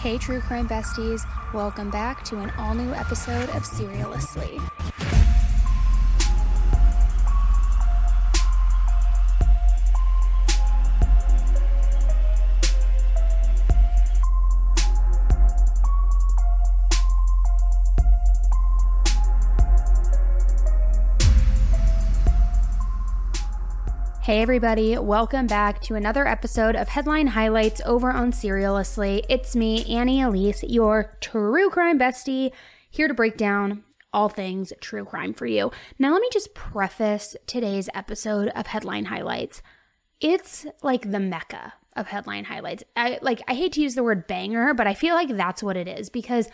Hey, true crime besties, welcome back to an all new episode of Serialously. Hey, everybody, welcome back to another episode of Headline Highlights over on Serialously. It's me, Annie Elise, your true crime bestie, here to break down all things true crime for you. Now, let me just preface today's episode of Headline Highlights. It's like the mecca of headline highlights. I like I hate to use the word banger, but I feel like that's what it is because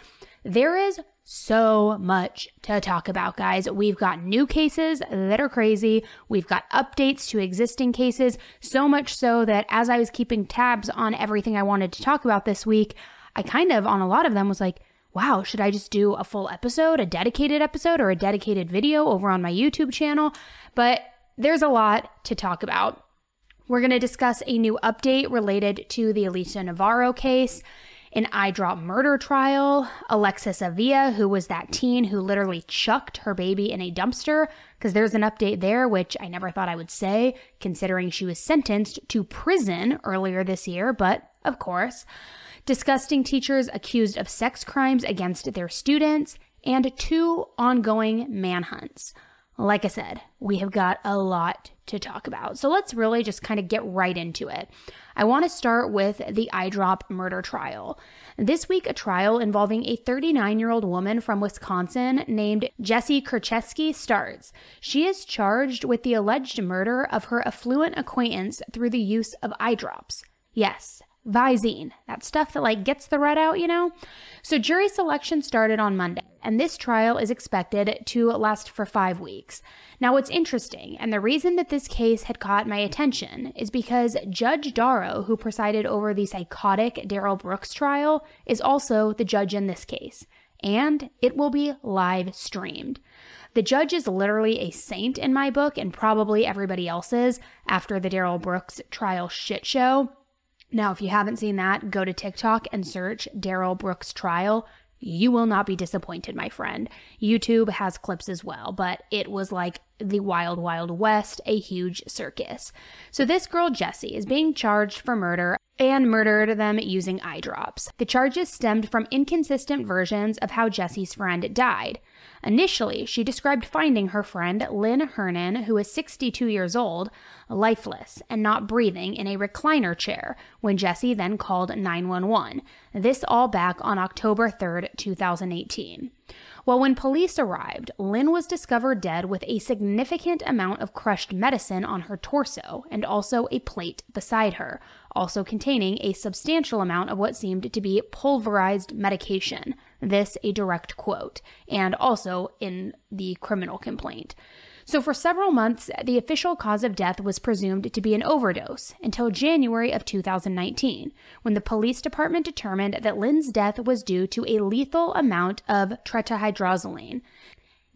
there is so much to talk about, guys. We've got new cases that are crazy. We've got updates to existing cases, so much so that as I was keeping tabs on everything I wanted to talk about this week, I kind of, on a lot of them, was like, wow, should I just do a full episode, a dedicated episode, or a dedicated video over on my YouTube channel? But there's a lot to talk about. We're going to discuss a new update related to the Alicia Navarro case an eye drop murder trial, Alexis Avila, who was that teen who literally chucked her baby in a dumpster, because there's an update there, which I never thought I would say, considering she was sentenced to prison earlier this year, but of course. Disgusting teachers accused of sex crimes against their students, and two ongoing manhunts. Like I said, we have got a lot to talk about. So let's really just kind of get right into it. I want to start with the eyedrop murder trial. This week, a trial involving a 39 year old woman from Wisconsin named Jessie Kurczewski starts. She is charged with the alleged murder of her affluent acquaintance through the use of eyedrops. Yes, Visine, that stuff that like gets the red out, you know? So jury selection started on Monday, and this trial is expected to last for five weeks. Now, what's interesting, and the reason that this case had caught my attention, is because Judge Dorow, who presided over the psychotic Darrell Brooks trial, is also the judge in this case, and it will be live streamed. The judge is literally a saint in my book, and probably everybody else's after the Darrell Brooks trial shit show. Now, if you haven't seen that, go to TikTok and search Darrell Brooks trial. You will not be disappointed, my friend. YouTube has clips as well, but it was like the Wild Wild West, a huge circus. So, this girl, Jessie, is being charged for murder and murdered them using eye drops. The charges stemmed from inconsistent versions of how Jesse's friend died. Initially, she described finding her friend Lynn Hernan, who was 62 years old, lifeless and not breathing in a recliner chair when Jesse then called 911. This all back on October 3rd, 2018. Well, when police arrived, Lynn was discovered dead with a significant amount of crushed medicine on her torso and also a plate beside her, also containing a substantial amount of what seemed to be pulverized medication. This a direct quote, and also in the criminal complaint. So, for several months, the official cause of death was presumed to be an overdose until January of 2019, when the police department determined that Lynn's death was due to a lethal amount of tetrahydrozoline.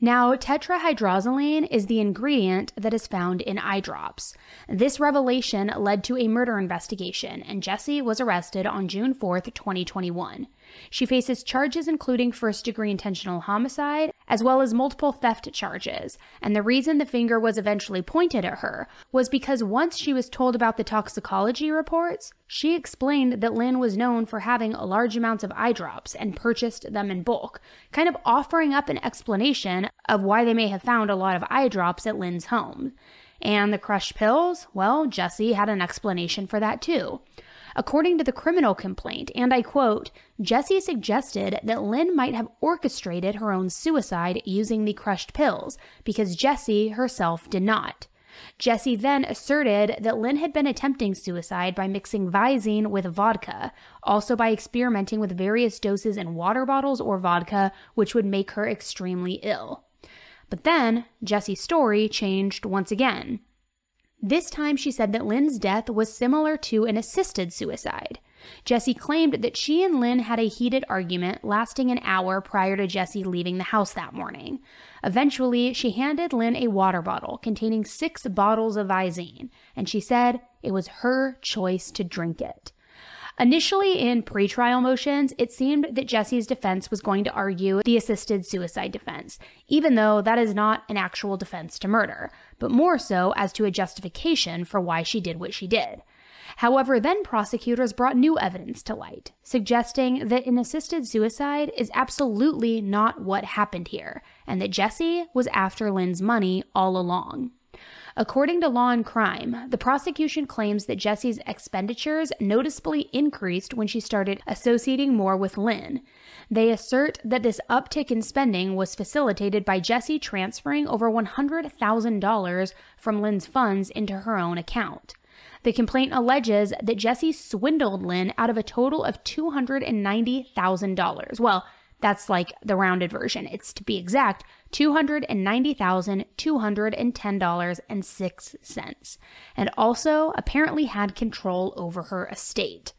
Now, tetrahydrozoline is the ingredient that is found in eye drops. This revelation led to a murder investigation, and Jessie was arrested on June 4th, 2021. She faces charges including first degree intentional homicide, as well as multiple theft charges. And the reason the finger was eventually pointed at her was because once she was told about the toxicology reports, she explained that Lynn was known for having large amounts of eye drops and purchased them in bulk, kind of offering up an explanation of why they may have found a lot of eye drops at Lynn's home. And the crushed pills? Well, Jesse had an explanation for that too. According to the criminal complaint, and I quote, Jesse suggested that Lynn might have orchestrated her own suicide using the crushed pills because Jesse herself did not. Jesse then asserted that Lynn had been attempting suicide by mixing Visine with vodka, also by experimenting with various doses in water bottles or vodka, which would make her extremely ill. But then, Jesse's story changed once again. This time she said that Lynn's death was similar to an assisted suicide. Jesse claimed that she and Lynn had a heated argument lasting an hour prior to Jesse leaving the house that morning. Eventually, she handed Lynn a water bottle containing six bottles of Visine, and she said it was her choice to drink it. Initially, in pretrial motions, it seemed that Jesse's defense was going to argue the assisted suicide defense, even though that is not an actual defense to murder, but more so as to a justification for why she did what she did. However, then prosecutors brought new evidence to light, suggesting that an assisted suicide is absolutely not what happened here, and that Jesse was after Lynn's money all along. According to Law and Crime, the prosecution claims that Jesse's expenditures noticeably increased when she started associating more with Lynn. They assert that this uptick in spending was facilitated by Jesse transferring over $100,000 from Lynn's funds into her own account. The complaint alleges that Jesse swindled Lynn out of a total of $290,000. Well, that's like the rounded version. It's to be exact, $290,210.06, and also apparently had control over her estate.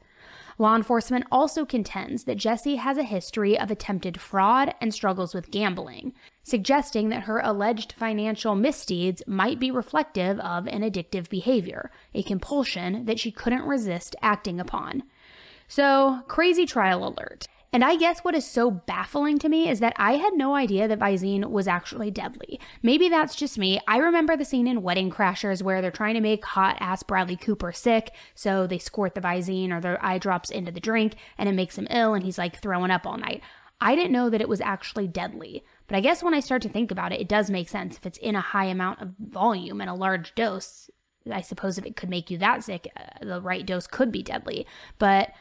Law enforcement also contends that Jesse has a history of attempted fraud and struggles with gambling, suggesting that her alleged financial misdeeds might be reflective of an addictive behavior, a compulsion that she couldn't resist acting upon. So, crazy trial alert. And I guess what is so baffling to me is that I had no idea that Visine was actually deadly. Maybe that's just me. I remember the scene in Wedding Crashers where they're trying to make hot ass Bradley Cooper sick, so they squirt the Visine or their eye drops into the drink and it makes him ill and he's like throwing up all night. I didn't know that it was actually deadly. But I guess when I start to think about it, it does make sense. If it's in a high amount of volume and a large dose, I suppose if it could make you that sick, uh, the right dose could be deadly. But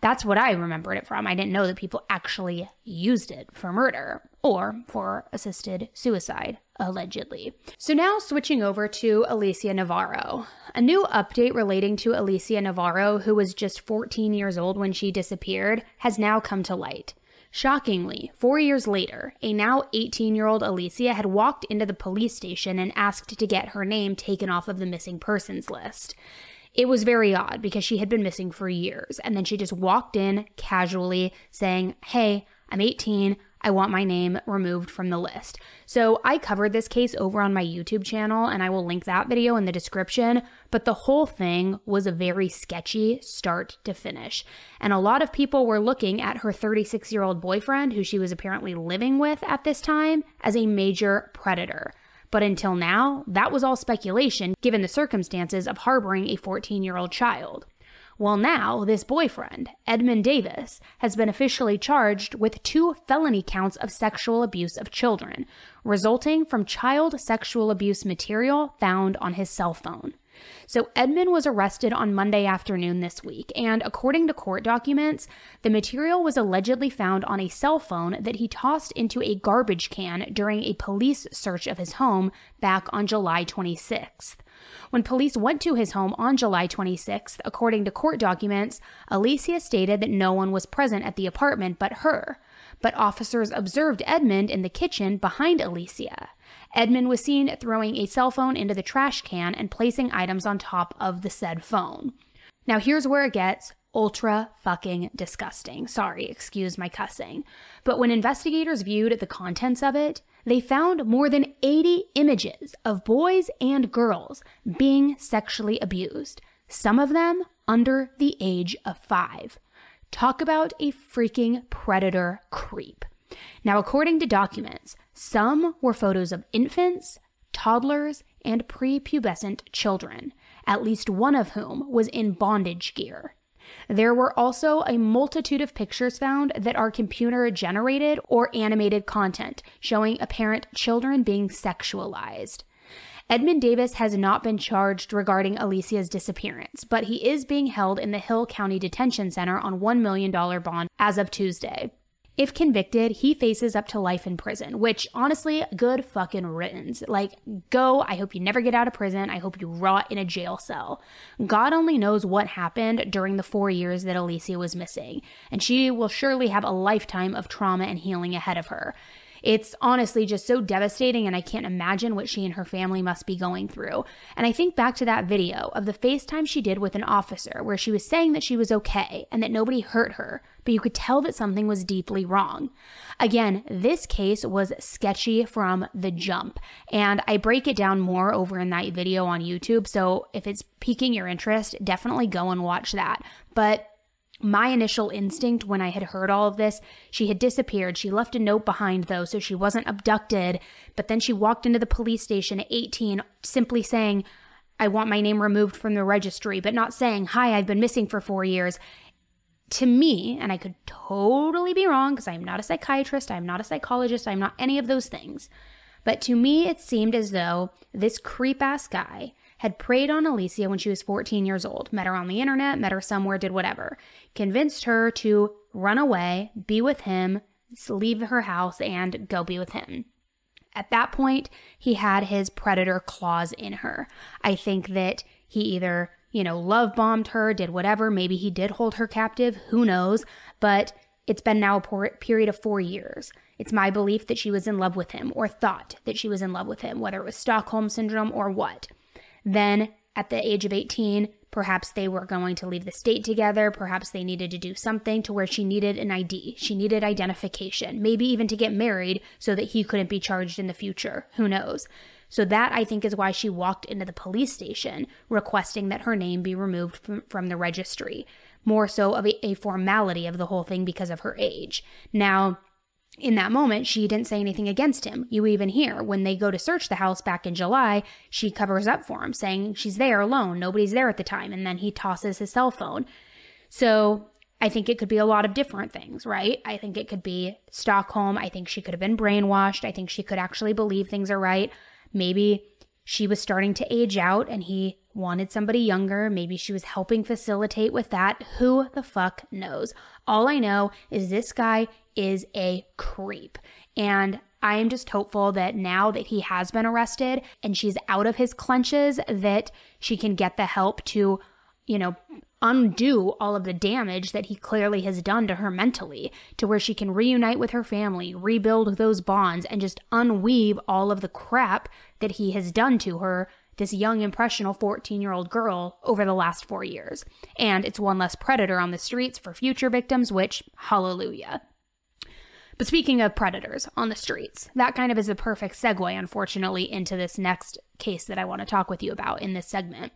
that's what I remembered it from. I didn't know that people actually used it for murder or for assisted suicide, allegedly. So now switching over to Alicia Navarro. A new update relating to Alicia Navarro, who was just 14 years old when she disappeared, has now come to light. Shockingly, four years later, a now 18 year old Alicia had walked into the police station and asked to get her name taken off of the missing persons list. It was very odd because she had been missing for years. And then she just walked in casually saying, Hey, I'm 18. I want my name removed from the list. So I covered this case over on my YouTube channel and I will link that video in the description. But the whole thing was a very sketchy start to finish. And a lot of people were looking at her 36 year old boyfriend, who she was apparently living with at this time, as a major predator. But until now, that was all speculation given the circumstances of harboring a 14 year old child. Well, now, this boyfriend, Edmund Davis, has been officially charged with two felony counts of sexual abuse of children, resulting from child sexual abuse material found on his cell phone. So Edmund was arrested on Monday afternoon this week, and according to court documents, the material was allegedly found on a cell phone that he tossed into a garbage can during a police search of his home back on July 26th. When police went to his home on July 26th, according to court documents, Alicia stated that no one was present at the apartment but her. But officers observed Edmund in the kitchen behind Alicia. Edmund was seen throwing a cell phone into the trash can and placing items on top of the said phone. Now, here's where it gets ultra fucking disgusting. Sorry, excuse my cussing. But when investigators viewed the contents of it, they found more than 80 images of boys and girls being sexually abused, some of them under the age of five. Talk about a freaking predator creep. Now, according to documents, some were photos of infants, toddlers, and prepubescent children, at least one of whom was in bondage gear. There were also a multitude of pictures found that are computer generated or animated content showing apparent children being sexualized. Edmund Davis has not been charged regarding Alicia's disappearance, but he is being held in the Hill County Detention Center on $1 million bond as of Tuesday. If convicted, he faces up to life in prison, which honestly, good fucking riddance. Like, go. I hope you never get out of prison. I hope you rot in a jail cell. God only knows what happened during the four years that Alicia was missing, and she will surely have a lifetime of trauma and healing ahead of her. It's honestly just so devastating, and I can't imagine what she and her family must be going through. And I think back to that video of the FaceTime she did with an officer where she was saying that she was okay and that nobody hurt her, but you could tell that something was deeply wrong. Again, this case was sketchy from the jump, and I break it down more over in that video on YouTube. So if it's piquing your interest, definitely go and watch that. But My initial instinct when I had heard all of this, she had disappeared. She left a note behind, though, so she wasn't abducted. But then she walked into the police station at 18, simply saying, I want my name removed from the registry, but not saying, Hi, I've been missing for four years. To me, and I could totally be wrong because I'm not a psychiatrist, I'm not a psychologist, I'm not any of those things. But to me, it seemed as though this creep ass guy had preyed on Alicia when she was 14 years old, met her on the internet, met her somewhere, did whatever, convinced her to run away, be with him, leave her house, and go be with him. At that point, he had his predator claws in her. I think that he either, you know, love bombed her, did whatever. Maybe he did hold her captive. Who knows? But it's been now a period of four years. It's my belief that she was in love with him or thought that she was in love with him, whether it was Stockholm syndrome or what. Then, at the age of 18, perhaps they were going to leave the state together. Perhaps they needed to do something to where she needed an ID. She needed identification, maybe even to get married so that he couldn't be charged in the future. Who knows? So, that I think is why she walked into the police station requesting that her name be removed from, from the registry, more so of a, a formality of the whole thing because of her age. Now, in that moment, she didn't say anything against him. You even hear when they go to search the house back in July, she covers up for him, saying she's there alone. Nobody's there at the time. And then he tosses his cell phone. So I think it could be a lot of different things, right? I think it could be Stockholm. I think she could have been brainwashed. I think she could actually believe things are right. Maybe she was starting to age out and he wanted somebody younger. Maybe she was helping facilitate with that. Who the fuck knows? All I know is this guy is a creep. And I am just hopeful that now that he has been arrested and she's out of his clutches, that she can get the help to, you know, undo all of the damage that he clearly has done to her mentally, to where she can reunite with her family, rebuild those bonds, and just unweave all of the crap that he has done to her this young, impressionable 14 year old girl over the last four years. And it's one less predator on the streets for future victims, which, hallelujah. But speaking of predators on the streets, that kind of is a perfect segue, unfortunately, into this next case that I want to talk with you about in this segment.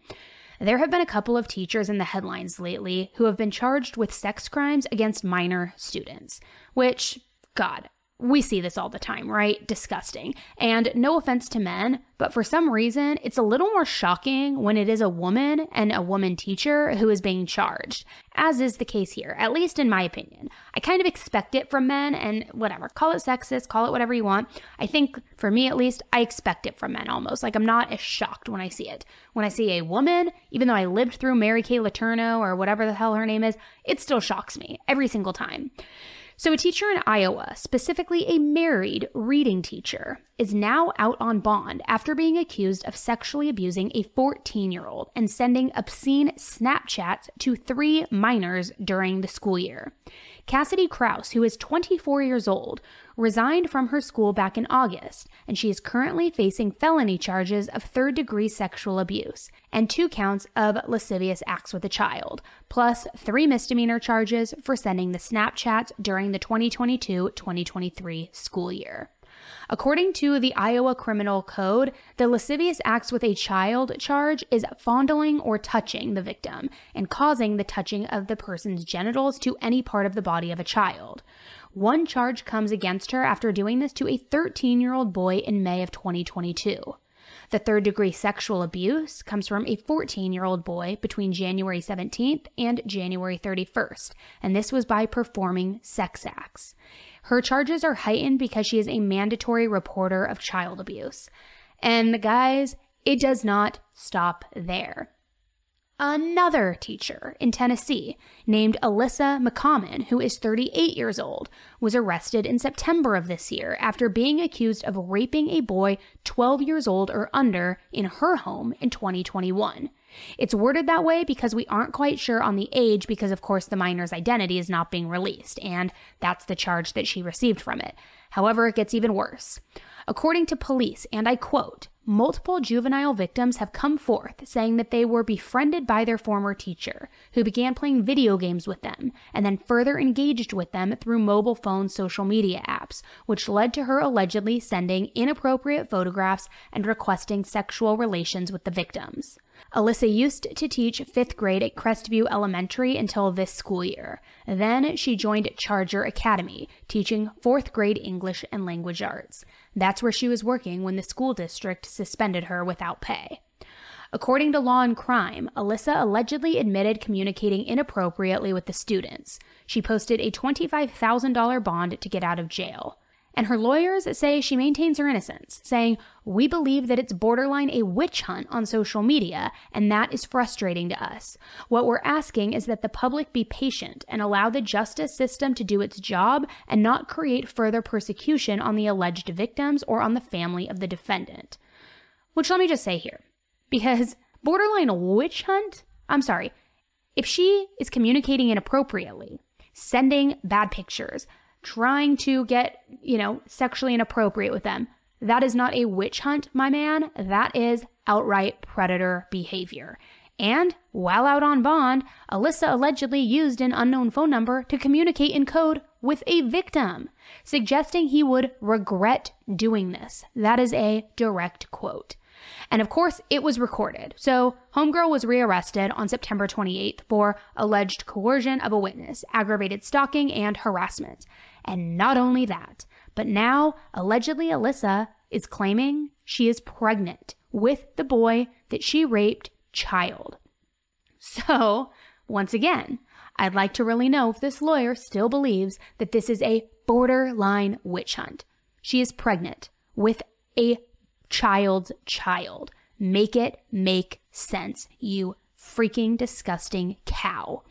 There have been a couple of teachers in the headlines lately who have been charged with sex crimes against minor students, which, God, we see this all the time, right? Disgusting. And no offense to men, but for some reason, it's a little more shocking when it is a woman and a woman teacher who is being charged, as is the case here, at least in my opinion. I kind of expect it from men and whatever, call it sexist, call it whatever you want. I think for me at least, I expect it from men almost. Like I'm not as shocked when I see it. When I see a woman, even though I lived through Mary Kay Letourneau or whatever the hell her name is, it still shocks me every single time. So, a teacher in Iowa, specifically a married reading teacher, is now out on bond after being accused of sexually abusing a 14 year old and sending obscene Snapchats to three minors during the school year. Cassidy Kraus, who is 24 years old, resigned from her school back in August, and she is currently facing felony charges of third degree sexual abuse and two counts of lascivious acts with a child, plus three misdemeanor charges for sending the Snapchats during the 2022 2023 school year. According to the Iowa Criminal Code, the lascivious acts with a child charge is fondling or touching the victim and causing the touching of the person's genitals to any part of the body of a child. One charge comes against her after doing this to a 13 year old boy in May of 2022. The third degree sexual abuse comes from a 14 year old boy between January 17th and January 31st, and this was by performing sex acts. Her charges are heightened because she is a mandatory reporter of child abuse. And guys, it does not stop there. Another teacher in Tennessee, named Alissa McCommon, who is 38 years old, was arrested in September of this year after being accused of raping a boy 12 years old or under in her home in 2021. It's worded that way because we aren't quite sure on the age because, of course, the minor's identity is not being released, and that's the charge that she received from it. However, it gets even worse. According to police, and I quote, multiple juvenile victims have come forth saying that they were befriended by their former teacher, who began playing video games with them and then further engaged with them through mobile phone social media apps, which led to her allegedly sending inappropriate photographs and requesting sexual relations with the victims. Alissa used to teach fifth grade at Crestview Elementary until this school year. Then she joined Charger Academy, teaching fourth grade English and language arts. That's where she was working when the school district suspended her without pay. According to Law and Crime, Alissa allegedly admitted communicating inappropriately with the students. She posted a $25,000 bond to get out of jail. And her lawyers say she maintains her innocence, saying, We believe that it's borderline a witch hunt on social media, and that is frustrating to us. What we're asking is that the public be patient and allow the justice system to do its job and not create further persecution on the alleged victims or on the family of the defendant. Which let me just say here, because borderline witch hunt, I'm sorry, if she is communicating inappropriately, sending bad pictures, trying to get, you know, sexually inappropriate with them. That is not a witch hunt, my man. That is outright predator behavior. And while out on bond, Alissa allegedly used an unknown phone number to communicate in code with a victim, suggesting he would regret doing this. That is a direct quote. And of course, it was recorded. So, Homegirl was rearrested on September 28th for alleged coercion of a witness, aggravated stalking, and harassment. And not only that, but now allegedly Alissa is claiming she is pregnant with the boy that she raped child. So, once again, I'd like to really know if this lawyer still believes that this is a borderline witch hunt. She is pregnant with a child's child. Make it make sense, you freaking disgusting cow.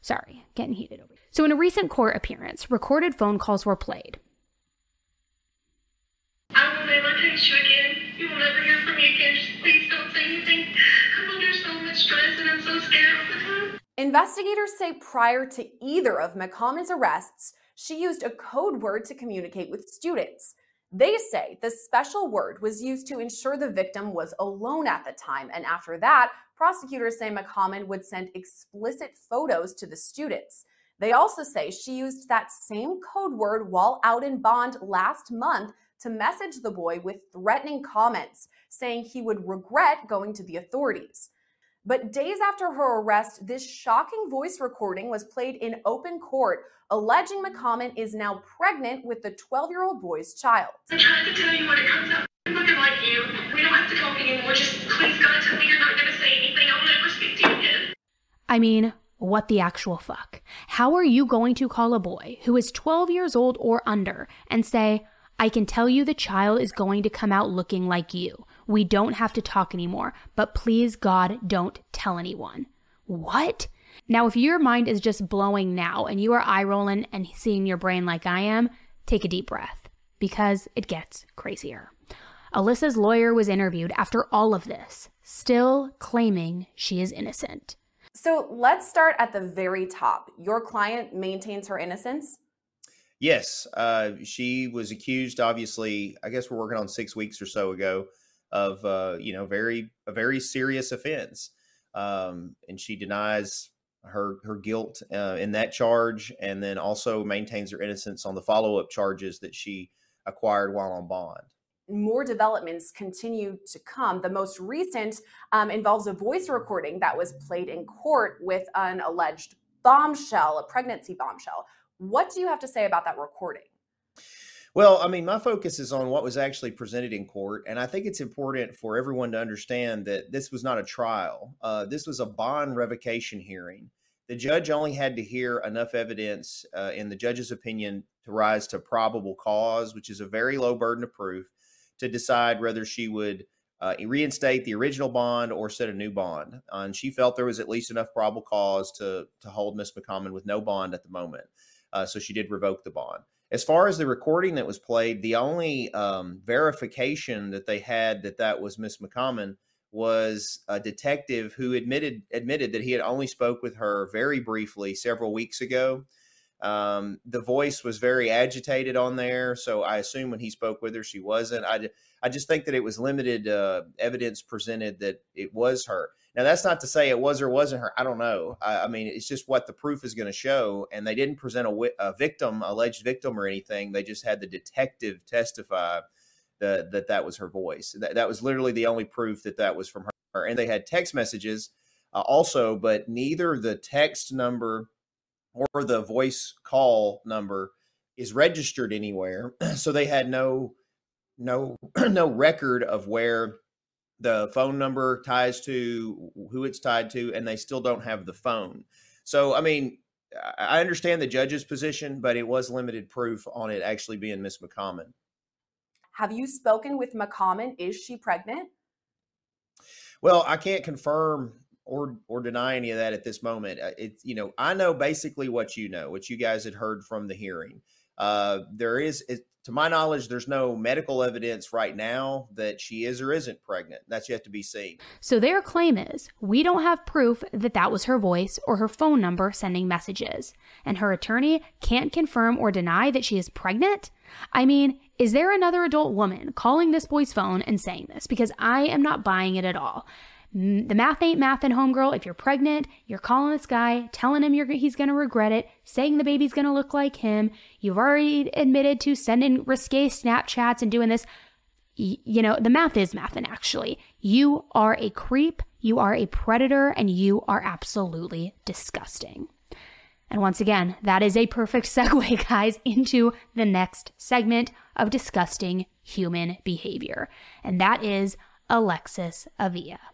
Sorry, getting heated over. So, in a recent court appearance, recorded phone calls were played. I will never text you again. You will never hear from me again. Just please don't say anything. I'm under so much stress and I'm so scared all the time. Investigators say prior to either of McCommon's arrests, she used a code word to communicate with students. They say the special word was used to ensure the victim was alone at the time, and after that, prosecutors say McCommon would send explicit photos to the students. They also say she used that same code word while out in bond last month to message the boy with threatening comments, saying he would regret going to the authorities. But days after her arrest, this shocking voice recording was played in open court, alleging McCommon is now pregnant with the 12 year old boy's child. I'm trying to tell you when it comes up. Looking like you. We don't have to talk anymore. Just please, God, tell me you're not going to say anything. I'll never speak to you again. I mean, what the actual fuck? How are you going to call a boy who is 12 years old or under and say, I can tell you the child is going to come out looking like you? We don't have to talk anymore, but please, God, don't tell anyone. What? Now, if your mind is just blowing now and you are eye rolling and seeing your brain like I am, take a deep breath because it gets crazier. Alissa's lawyer was interviewed after all of this, still claiming she is innocent. So let's start at the very top. Your client maintains her innocence? Yes. Uh, she was accused, obviously, I guess we're working on six weeks or so ago of uh, you know very a very serious offense, um, and she denies her her guilt uh, in that charge, and then also maintains her innocence on the follow up charges that she acquired while on bond. More developments continue to come. The most recent um, involves a voice recording that was played in court with an alleged bombshell, a pregnancy bombshell. What do you have to say about that recording? Well, I mean, my focus is on what was actually presented in court, and I think it's important for everyone to understand that this was not a trial. Uh, this was a bond revocation hearing. The judge only had to hear enough evidence, uh, in the judge's opinion, to rise to probable cause, which is a very low burden of proof, to decide whether she would uh, reinstate the original bond or set a new bond. Uh, and she felt there was at least enough probable cause to to hold Miss McCommon with no bond at the moment. Uh, so she did revoke the bond as far as the recording that was played, the only um, verification that they had that that was Miss McCommon was a detective who admitted admitted that he had only spoke with her very briefly several weeks ago. Um, the voice was very agitated on there, so I assume when he spoke with her, she wasn't. I, I just think that it was limited uh, evidence presented that it was her. Now, that's not to say it was or wasn't her. I don't know. I, I mean, it's just what the proof is going to show. And they didn't present a, a, victim, alleged victim, or anything. They just had the detective testify that that, was her voice. That, that was literally the only proof that that was from her. and they had text messages uh, also, but neither the text number or the voice call number is registered anywhere. so they had no no no record of where the phone number ties to who it's tied to, and they still don't have the phone. So I mean, I understand the judge's position, but it was limited proof on it actually being Miss McCommon. Have you spoken with McCommon? Is she pregnant? Well, I can't confirm or or deny any of that at this moment. Uh, it's you know I know basically what you know, what you guys had heard from the hearing. Uh, there is, it, to my knowledge, there's no medical evidence right now that she is or isn't pregnant. That's yet to be seen. So their claim is we don't have proof that that was her voice or her phone number sending messages, and her attorney can't confirm or deny that she is pregnant. I mean, is there another adult woman calling this boy's phone and saying this? Because I am not buying it at all. The math ain't math in homegirl. If you're pregnant, you're calling this guy, telling him he's going to regret it, saying the baby's going to look like him. You've already admitted to sending risque Snapchats and doing this. Y- you know, the math is math, and actually, you are a creep, you are a predator, and you are absolutely disgusting. And once again, that is a perfect segue, guys, into the next segment of disgusting human behavior. And that is Alexis Avila.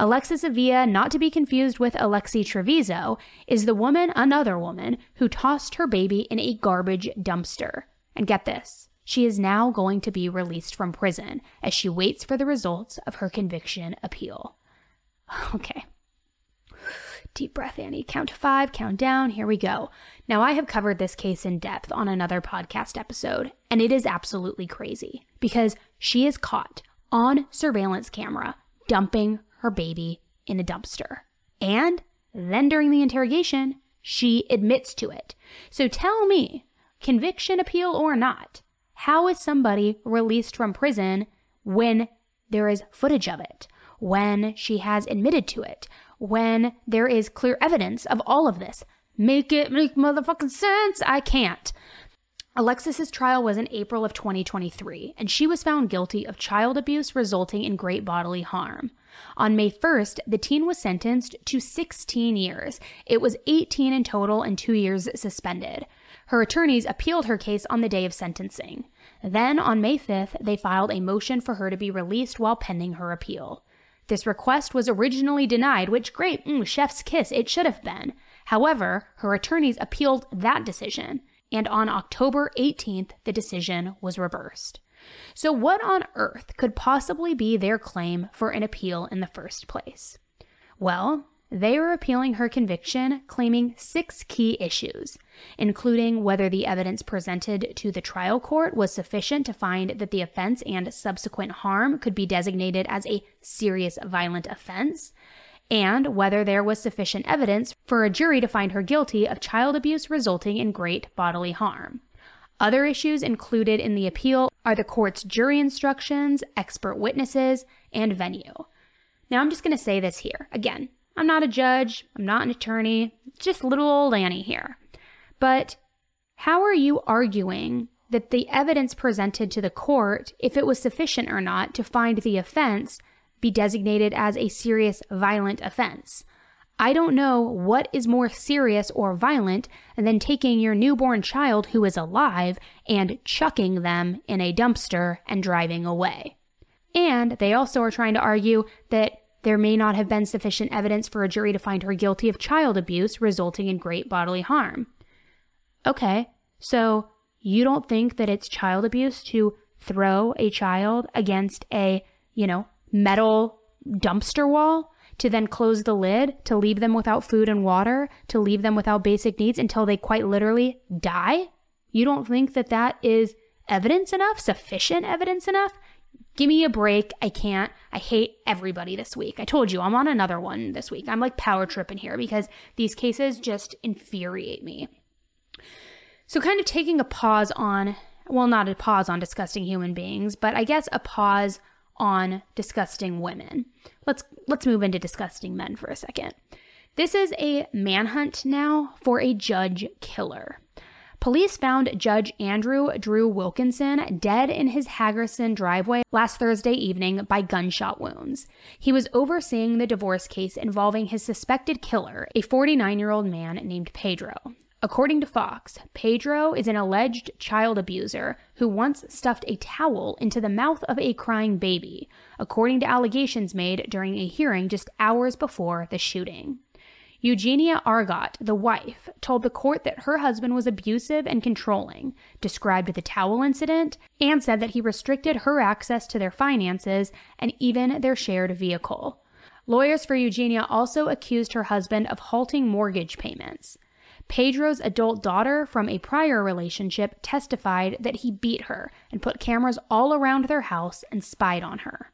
Alexis Avila, not to be confused with Alexi Treviso, is the woman, another woman, who tossed her baby in a garbage dumpster. And get this, she is now going to be released from prison as she waits for the results of her conviction appeal. Okay. Deep breath, Annie. Count to five, count down. Here we go. Now, I have covered this case in depth on another podcast episode, and it is absolutely crazy because she is caught on surveillance camera dumping her baby in a dumpster. And then during the interrogation, she admits to it. So tell me, conviction appeal or not, how is somebody released from prison when there is footage of it, when she has admitted to it, when there is clear evidence of all of this? Make it make motherfucking sense. I can't. Alexis's trial was in April of 2023, and she was found guilty of child abuse resulting in great bodily harm. On May 1st, the teen was sentenced to 16 years. It was 18 in total and two years suspended. Her attorneys appealed her case on the day of sentencing. Then, on May 5th, they filed a motion for her to be released while pending her appeal. This request was originally denied, which, great, mm, chef's kiss, it should have been. However, her attorneys appealed that decision and on October 18th, the decision was reversed. So, what on earth could possibly be their claim for an appeal in the first place? Well, they are appealing her conviction, claiming six key issues, including whether the evidence presented to the trial court was sufficient to find that the offense and subsequent harm could be designated as a serious violent offense, and whether there was sufficient evidence for a jury to find her guilty of child abuse resulting in great bodily harm. Other issues included in the appeal are the court's jury instructions, expert witnesses, and venue. Now, I'm just going to say this here. Again, I'm not a judge, I'm not an attorney, just little old Annie here. But how are you arguing that the evidence presented to the court, if it was sufficient or not, to find the offense be designated as a serious violent offense. I don't know what is more serious or violent than taking your newborn child who is alive and chucking them in a dumpster and driving away. And they also are trying to argue that there may not have been sufficient evidence for a jury to find her guilty of child abuse resulting in great bodily harm. Okay, so you don't think that it's child abuse to throw a child against a, you know, metal dumpster wall to then close the lid, to leave them without food and water, to leave them without basic needs until they quite literally die? You don't think that that is evidence enough, sufficient evidence enough? Give me a break. I can't. I hate everybody this week. I told you I'm on another one this week. I'm like power tripping here because these cases just infuriate me. So, kind of taking a pause on, well, not a pause on disgusting human beings, but I guess a pause on disgusting women. Let's let's move into disgusting men for a second. This is a manhunt now for a judge killer. Police found Judge Andrew Drew Wilkinson dead in his Hagerstown driveway last Thursday evening by gunshot wounds. He was overseeing the divorce case involving his suspected killer, a 49 year old man named Pedro. According to Fox, Pedro is an alleged child abuser who once stuffed a towel into the mouth of a crying baby, according to allegations made during a hearing just hours before the shooting. Eugenia Argote, the wife, told the court that her husband was abusive and controlling, described the towel incident, and said that he restricted her access to their finances and even their shared vehicle. Lawyers for Eugenia also accused her husband of halting mortgage payments. Pedro's adult daughter from a prior relationship testified that he beat her and put cameras all around their house and spied on her.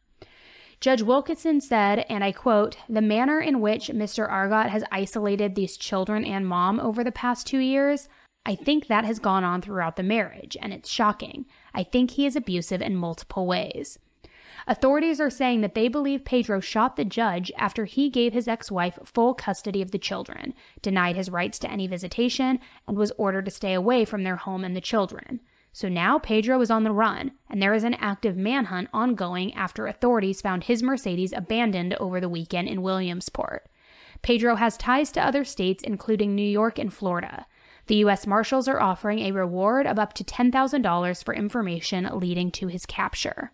Judge Wilkinson said, and I quote, the manner in which Mr. Argote has isolated these children and mom over the past two years, I think that has gone on throughout the marriage, and it's shocking. I think he is abusive in multiple ways. Authorities are saying that they believe Pedro shot the judge after he gave his ex wife full custody of the children, denied his rights to any visitation, and was ordered to stay away from their home and the children. So now Pedro is on the run, and there is an active manhunt ongoing after authorities found his Mercedes abandoned over the weekend in Williamsport. Pedro has ties to other states, including New York and Florida. The U.S. Marshals are offering a reward of up to $10,000 for information leading to his capture.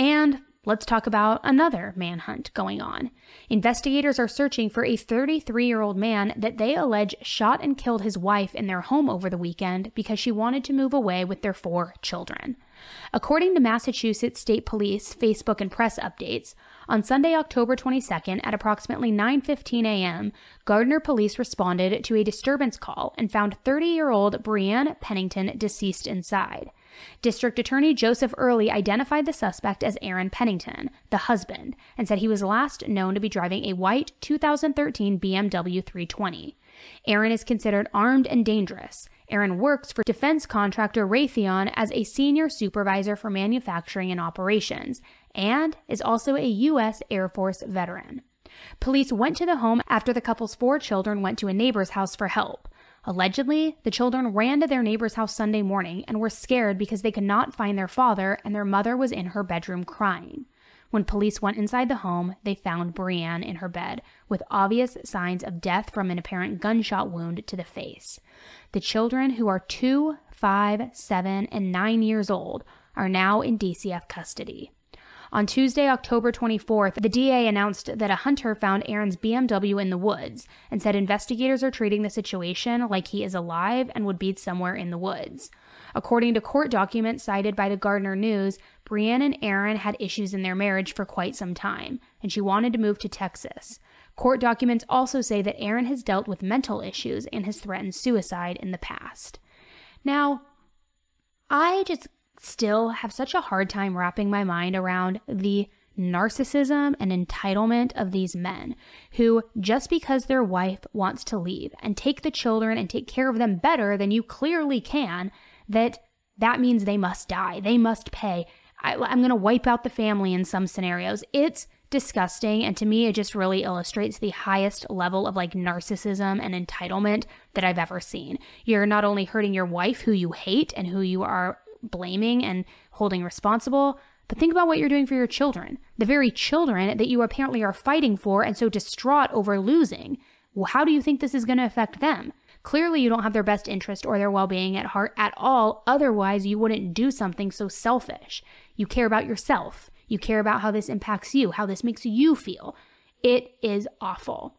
And Let's talk about another manhunt going on. Investigators are searching for a 33 year old man that they allege shot and killed his wife in their home over the weekend because she wanted to move away with their four children. According to Massachusetts State Police Facebook and press updates, on Sunday, October 22nd at approximately 9:15 a.m., Gardner police responded to a disturbance call and found 30-year-old Brianne Pennington deceased inside. District Attorney Joseph Early identified the suspect as Aaron Pennington, the husband, and said he was last known to be driving a white 2013 BMW 320. Aaron is considered armed and dangerous. Aaron works for defense contractor Raytheon as a senior supervisor for manufacturing and operations, and is also a U.S. Air Force veteran. Police went to the home after the couple's four children went to a neighbor's house for help. Allegedly, the children ran to their neighbor's house Sunday morning and were scared because they could not find their father and their mother was in her bedroom crying. When police went inside the home, they found Brianne in her bed with obvious signs of death from an apparent gunshot wound to the face. The children, who are two, five, seven, and nine years old, are now in DCF custody. On Tuesday, October 24th, the DA announced that a hunter found Aaron's BMW in the woods and said investigators are treating the situation like he is alive and would be somewhere in the woods. According to court documents cited by the Gardner News, Brianne and Aaron had issues in their marriage for quite some time, and she wanted to move to Texas. Court documents also say that Aaron has dealt with mental issues and has threatened suicide in the past. Now, I just still have such a hard time wrapping my mind around the narcissism and entitlement of these men who, just because their wife wants to leave and take the children and take care of them better than you clearly can, that that means they must die. They must pay. I, I'm going to wipe out the family in some scenarios. It's disgusting. And to me, it just really illustrates the highest level of like narcissism and entitlement that I've ever seen. You're not only hurting your wife, who you hate and who you are blaming and holding responsible, but think about what you're doing for your children, the very children that you apparently are fighting for and so distraught over losing. Well, how do you think this is going to affect them? Clearly, you don't have their best interest or their well being at heart at all. Otherwise, you wouldn't do something so selfish. You care about yourself. You care about how this impacts you, how this makes you feel. It is awful.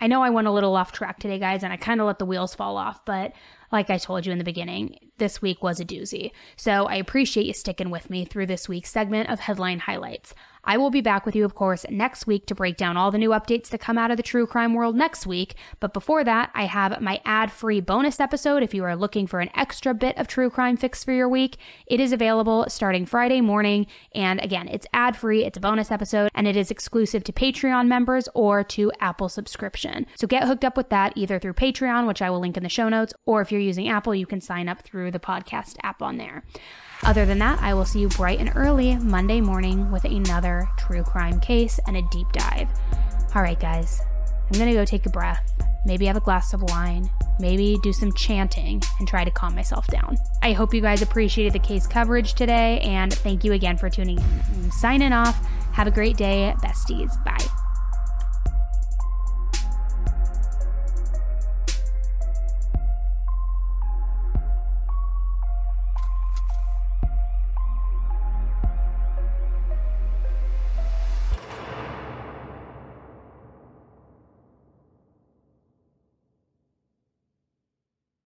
I know I went a little off track today, guys, and I kind of let the wheels fall off, but like I told you in the beginning, this week was a doozy. So I appreciate you sticking with me through this week's segment of headline highlights. I will be back with you, of course, next week to break down all the new updates that come out of the true crime world next week. But before that, I have my ad free bonus episode if you are looking for an extra bit of true crime fix for your week. It is available starting Friday morning. And again, it's ad free, it's a bonus episode, and it is exclusive to Patreon members or to Apple subscription. So get hooked up with that either through Patreon, which I will link in the show notes, or if you're using Apple, you can sign up through the podcast app on there. Other than that, I will see you bright and early Monday morning with another true crime case and a deep dive. All right, guys, I'm to go take a breath maybe have a glass of wine, maybe do some chanting and try to calm myself down. I hope you guys appreciated the case coverage today, and thank you again for tuning in. I'm signing off. Have a great day, besties. Bye.